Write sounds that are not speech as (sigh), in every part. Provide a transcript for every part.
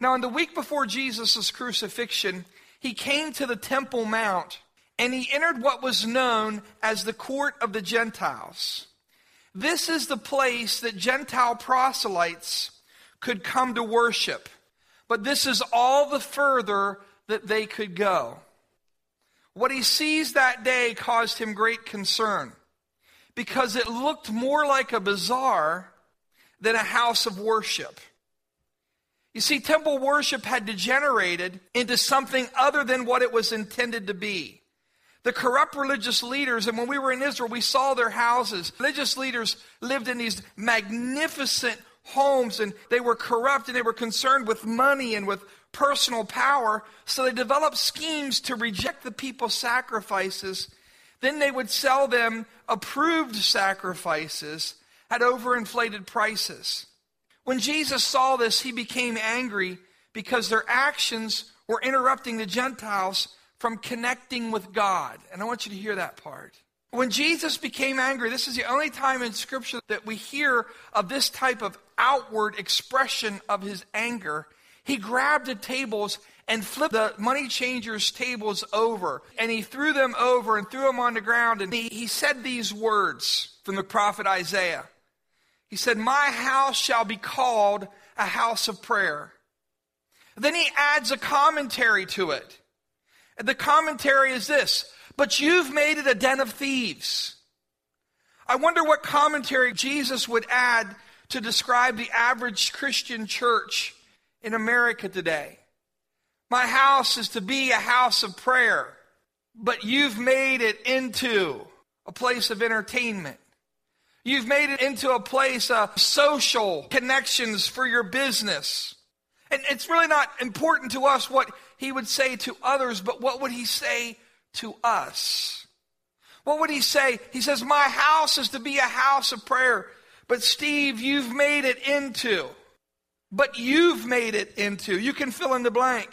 Now, in the week before Jesus' crucifixion, he came to the Temple Mount and he entered what was known as the court of the Gentiles. This is the place that Gentile proselytes could come to worship, but this is all the further that they could go. What he sees that day caused him great concern because it looked more like a bazaar than a house of worship. You see, temple worship had degenerated into something other than what it was intended to be. The corrupt religious leaders, and when we were in Israel, we saw their houses. Religious leaders lived in these magnificent homes, and they were corrupt and they were concerned with money and with personal power. So they developed schemes to reject the people's sacrifices. Then they would sell them approved sacrifices at overinflated prices. When Jesus saw this, he became angry because their actions were interrupting the Gentiles from connecting with God. And I want you to hear that part. When Jesus became angry, this is the only time in Scripture that we hear of this type of outward expression of his anger. He grabbed the tables and flipped the money changers' tables over. And he threw them over and threw them on the ground. And he, he said these words from the prophet Isaiah. He said, My house shall be called a house of prayer. Then he adds a commentary to it. And the commentary is this But you've made it a den of thieves. I wonder what commentary Jesus would add to describe the average Christian church in America today. My house is to be a house of prayer, but you've made it into a place of entertainment. You've made it into a place of social connections for your business. And it's really not important to us what he would say to others, but what would he say to us? What would he say? He says, My house is to be a house of prayer. But Steve, you've made it into. But you've made it into. You can fill in the blank.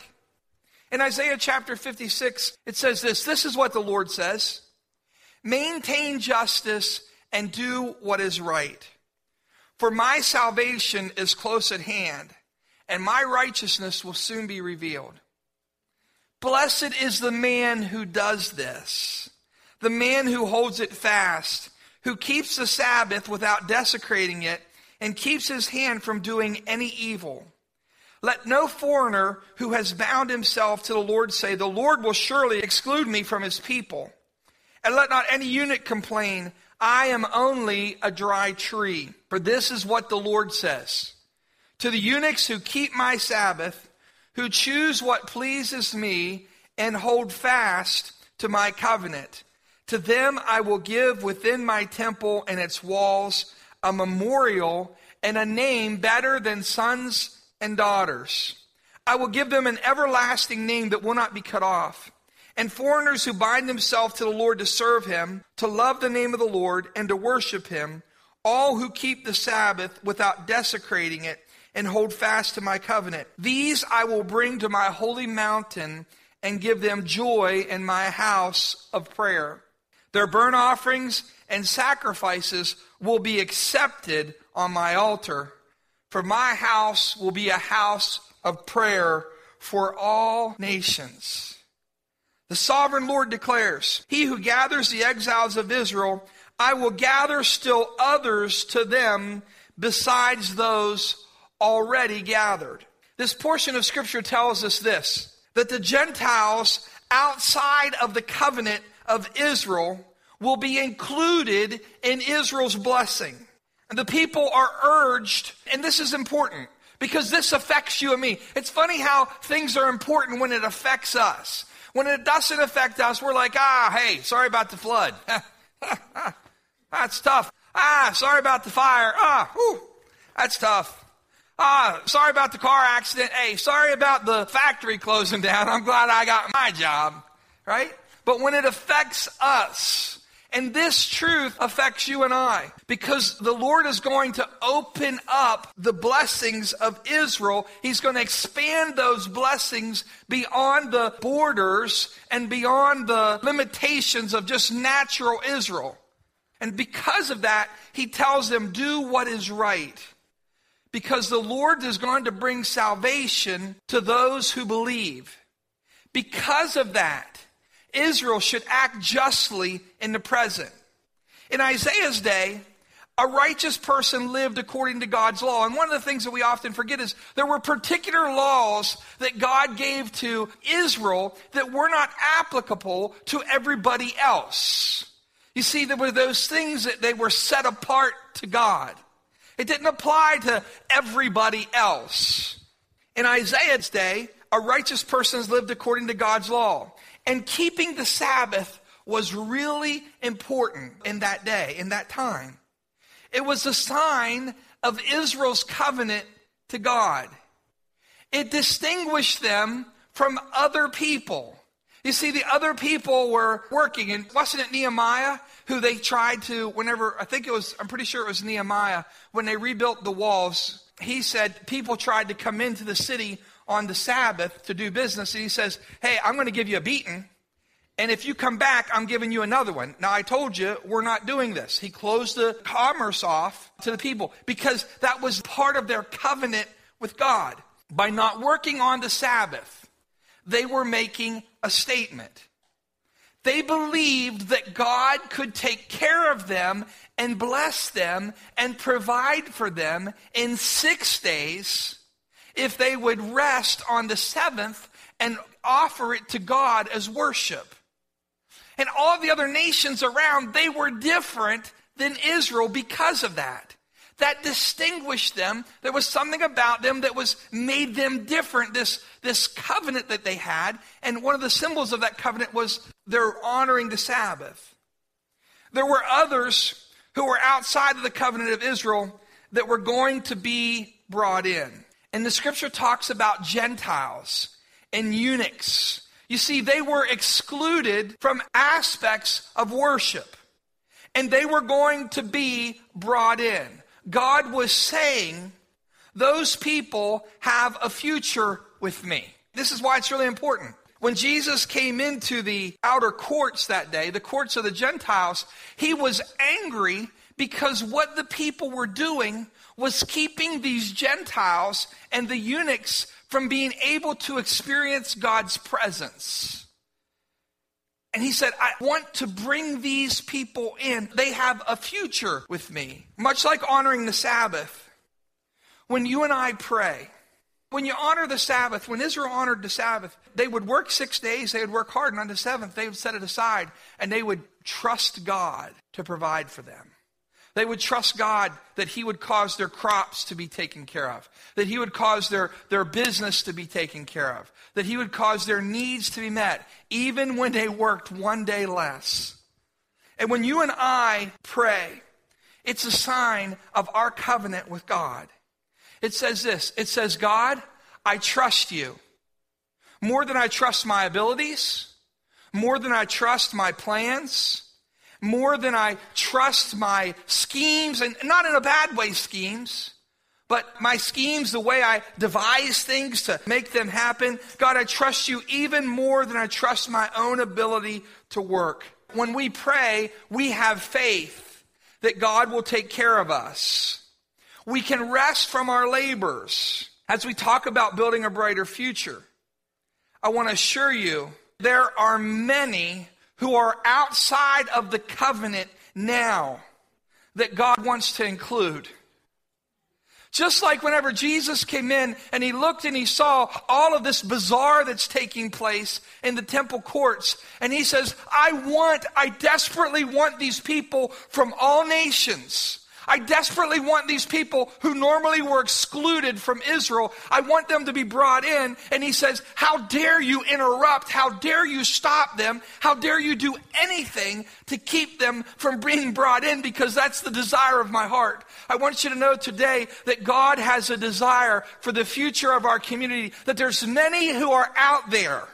In Isaiah chapter 56, it says this This is what the Lord says Maintain justice and do what is right. For my salvation is close at hand, and my righteousness will soon be revealed. Blessed is the man who does this, the man who holds it fast, who keeps the Sabbath without desecrating it, and keeps his hand from doing any evil. Let no foreigner who has bound himself to the Lord say, The Lord will surely exclude me from his people. And let not any eunuch complain, I am only a dry tree. For this is what the Lord says To the eunuchs who keep my Sabbath, who choose what pleases me, and hold fast to my covenant, to them I will give within my temple and its walls a memorial and a name better than sons and daughters. I will give them an everlasting name that will not be cut off and foreigners who bind themselves to the Lord to serve him, to love the name of the Lord, and to worship him, all who keep the Sabbath without desecrating it, and hold fast to my covenant. These I will bring to my holy mountain and give them joy in my house of prayer. Their burnt offerings and sacrifices will be accepted on my altar, for my house will be a house of prayer for all nations. The sovereign Lord declares, He who gathers the exiles of Israel, I will gather still others to them besides those already gathered. This portion of Scripture tells us this that the Gentiles outside of the covenant of Israel will be included in Israel's blessing. And the people are urged, and this is important because this affects you and me. It's funny how things are important when it affects us. When it doesn't affect us, we're like, ah, hey, sorry about the flood. (laughs) that's tough. Ah, sorry about the fire. Ah, whew, that's tough. Ah, sorry about the car accident. Hey, sorry about the factory closing down. I'm glad I got my job. Right? But when it affects us, and this truth affects you and I because the Lord is going to open up the blessings of Israel. He's going to expand those blessings beyond the borders and beyond the limitations of just natural Israel. And because of that, he tells them, do what is right. because the Lord is going to bring salvation to those who believe. Because of that, Israel should act justly in the present. In Isaiah's day, a righteous person lived according to God's law. And one of the things that we often forget is there were particular laws that God gave to Israel that were not applicable to everybody else. You see, there were those things that they were set apart to God. It didn't apply to everybody else. In Isaiah's day, a righteous person lived according to God's law. And keeping the Sabbath was really important in that day, in that time. It was a sign of Israel's covenant to God. It distinguished them from other people. You see, the other people were working, and wasn't it Nehemiah who they tried to, whenever, I think it was, I'm pretty sure it was Nehemiah, when they rebuilt the walls, he said people tried to come into the city on the Sabbath to do business, and he says, Hey, I'm going to give you a beating. And if you come back, I'm giving you another one. Now, I told you we're not doing this. He closed the commerce off to the people because that was part of their covenant with God. By not working on the Sabbath, they were making a statement. They believed that God could take care of them and bless them and provide for them in six days if they would rest on the seventh and offer it to God as worship. And all the other nations around, they were different than Israel because of that. That distinguished them. There was something about them that was made them different. This, this covenant that they had. And one of the symbols of that covenant was their honoring the Sabbath. There were others who were outside of the covenant of Israel that were going to be brought in. And the scripture talks about Gentiles and eunuchs you see, they were excluded from aspects of worship, and they were going to be brought in. God was saying, Those people have a future with me. This is why it's really important. When Jesus came into the outer courts that day, the courts of the Gentiles, he was angry because what the people were doing was keeping these Gentiles and the eunuchs from being able to experience God's presence. And he said, I want to bring these people in. They have a future with me. Much like honoring the Sabbath. When you and I pray, when you honor the Sabbath, when Israel honored the Sabbath, they would work six days, they would work hard, and on the seventh, they would set it aside, and they would trust God to provide for them. They would trust God that He would cause their crops to be taken care of, that He would cause their, their business to be taken care of, that He would cause their needs to be met, even when they worked one day less. And when you and I pray, it's a sign of our covenant with God. It says this it says, God, I trust you more than I trust my abilities, more than I trust my plans more than I trust my schemes, and not in a bad way, schemes, but my schemes, the way I devise things to make them happen. God, I trust you even more than I trust my own ability to work. When we pray, we have faith that God will take care of us. We can rest from our labors as we talk about building a brighter future. I want to assure you there are many who are outside of the covenant now that God wants to include. Just like whenever Jesus came in and he looked and he saw all of this bazaar that's taking place in the temple courts, and he says, I want, I desperately want these people from all nations I desperately want these people who normally were excluded from Israel, I want them to be brought in. And he says, How dare you interrupt? How dare you stop them? How dare you do anything to keep them from being brought in? Because that's the desire of my heart. I want you to know today that God has a desire for the future of our community, that there's many who are out there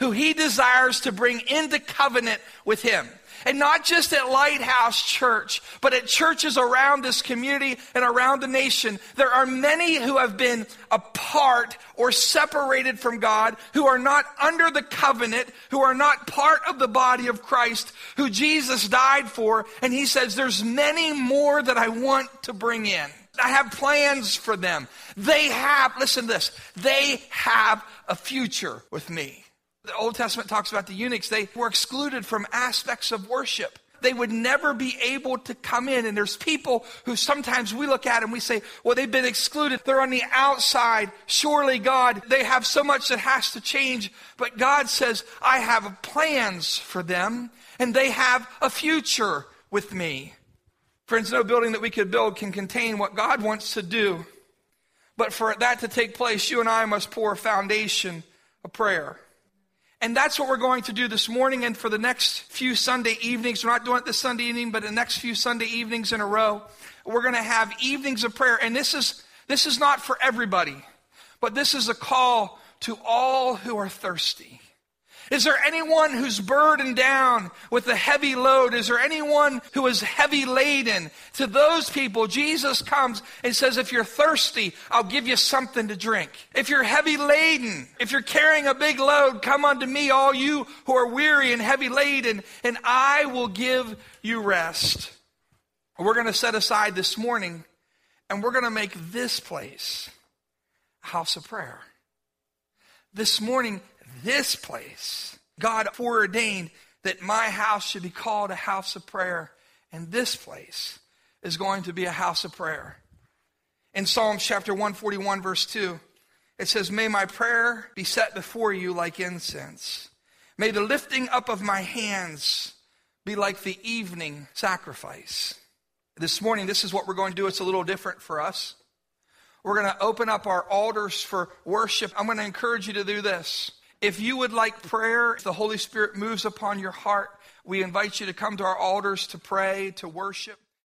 who he desires to bring into covenant with him. And not just at Lighthouse Church, but at churches around this community and around the nation. There are many who have been apart or separated from God, who are not under the covenant, who are not part of the body of Christ, who Jesus died for. And he says, there's many more that I want to bring in. I have plans for them. They have, listen to this, they have a future with me. The Old Testament talks about the eunuchs. They were excluded from aspects of worship they would never be able to come in. And there's people who sometimes we look at and we say, well, they've been excluded. They're on the outside. Surely, God, they have so much that has to change. But God says, I have plans for them and they have a future with me. Friends, no building that we could build can contain what God wants to do. But for that to take place, you and I must pour a foundation of prayer. And that's what we're going to do this morning and for the next few Sunday evenings. We're not doing it this Sunday evening, but the next few Sunday evenings in a row. We're going to have evenings of prayer. And this is, this is not for everybody, but this is a call to all who are thirsty. Is there anyone who's burdened down with a heavy load? Is there anyone who is heavy laden? To those people, Jesus comes and says, if you're thirsty, I'll give you something to drink. If you're heavy laden, if you're carrying a big load, come unto me, all you who are weary and heavy laden, and I will give you rest. We're going to set aside this morning and we're going to make this place a house of prayer. This morning, this place. God foreordained that my house should be called a house of prayer, and this place is going to be a house of prayer. In Psalms chapter 141, verse 2, it says, May my prayer be set before you like incense. May the lifting up of my hands be like the evening sacrifice. This morning, this is what we're going to do. It's a little different for us. We're going to open up our altars for worship. I'm going to encourage you to do this. If you would like prayer, if the Holy Spirit moves upon your heart, we invite you to come to our altars to pray, to worship.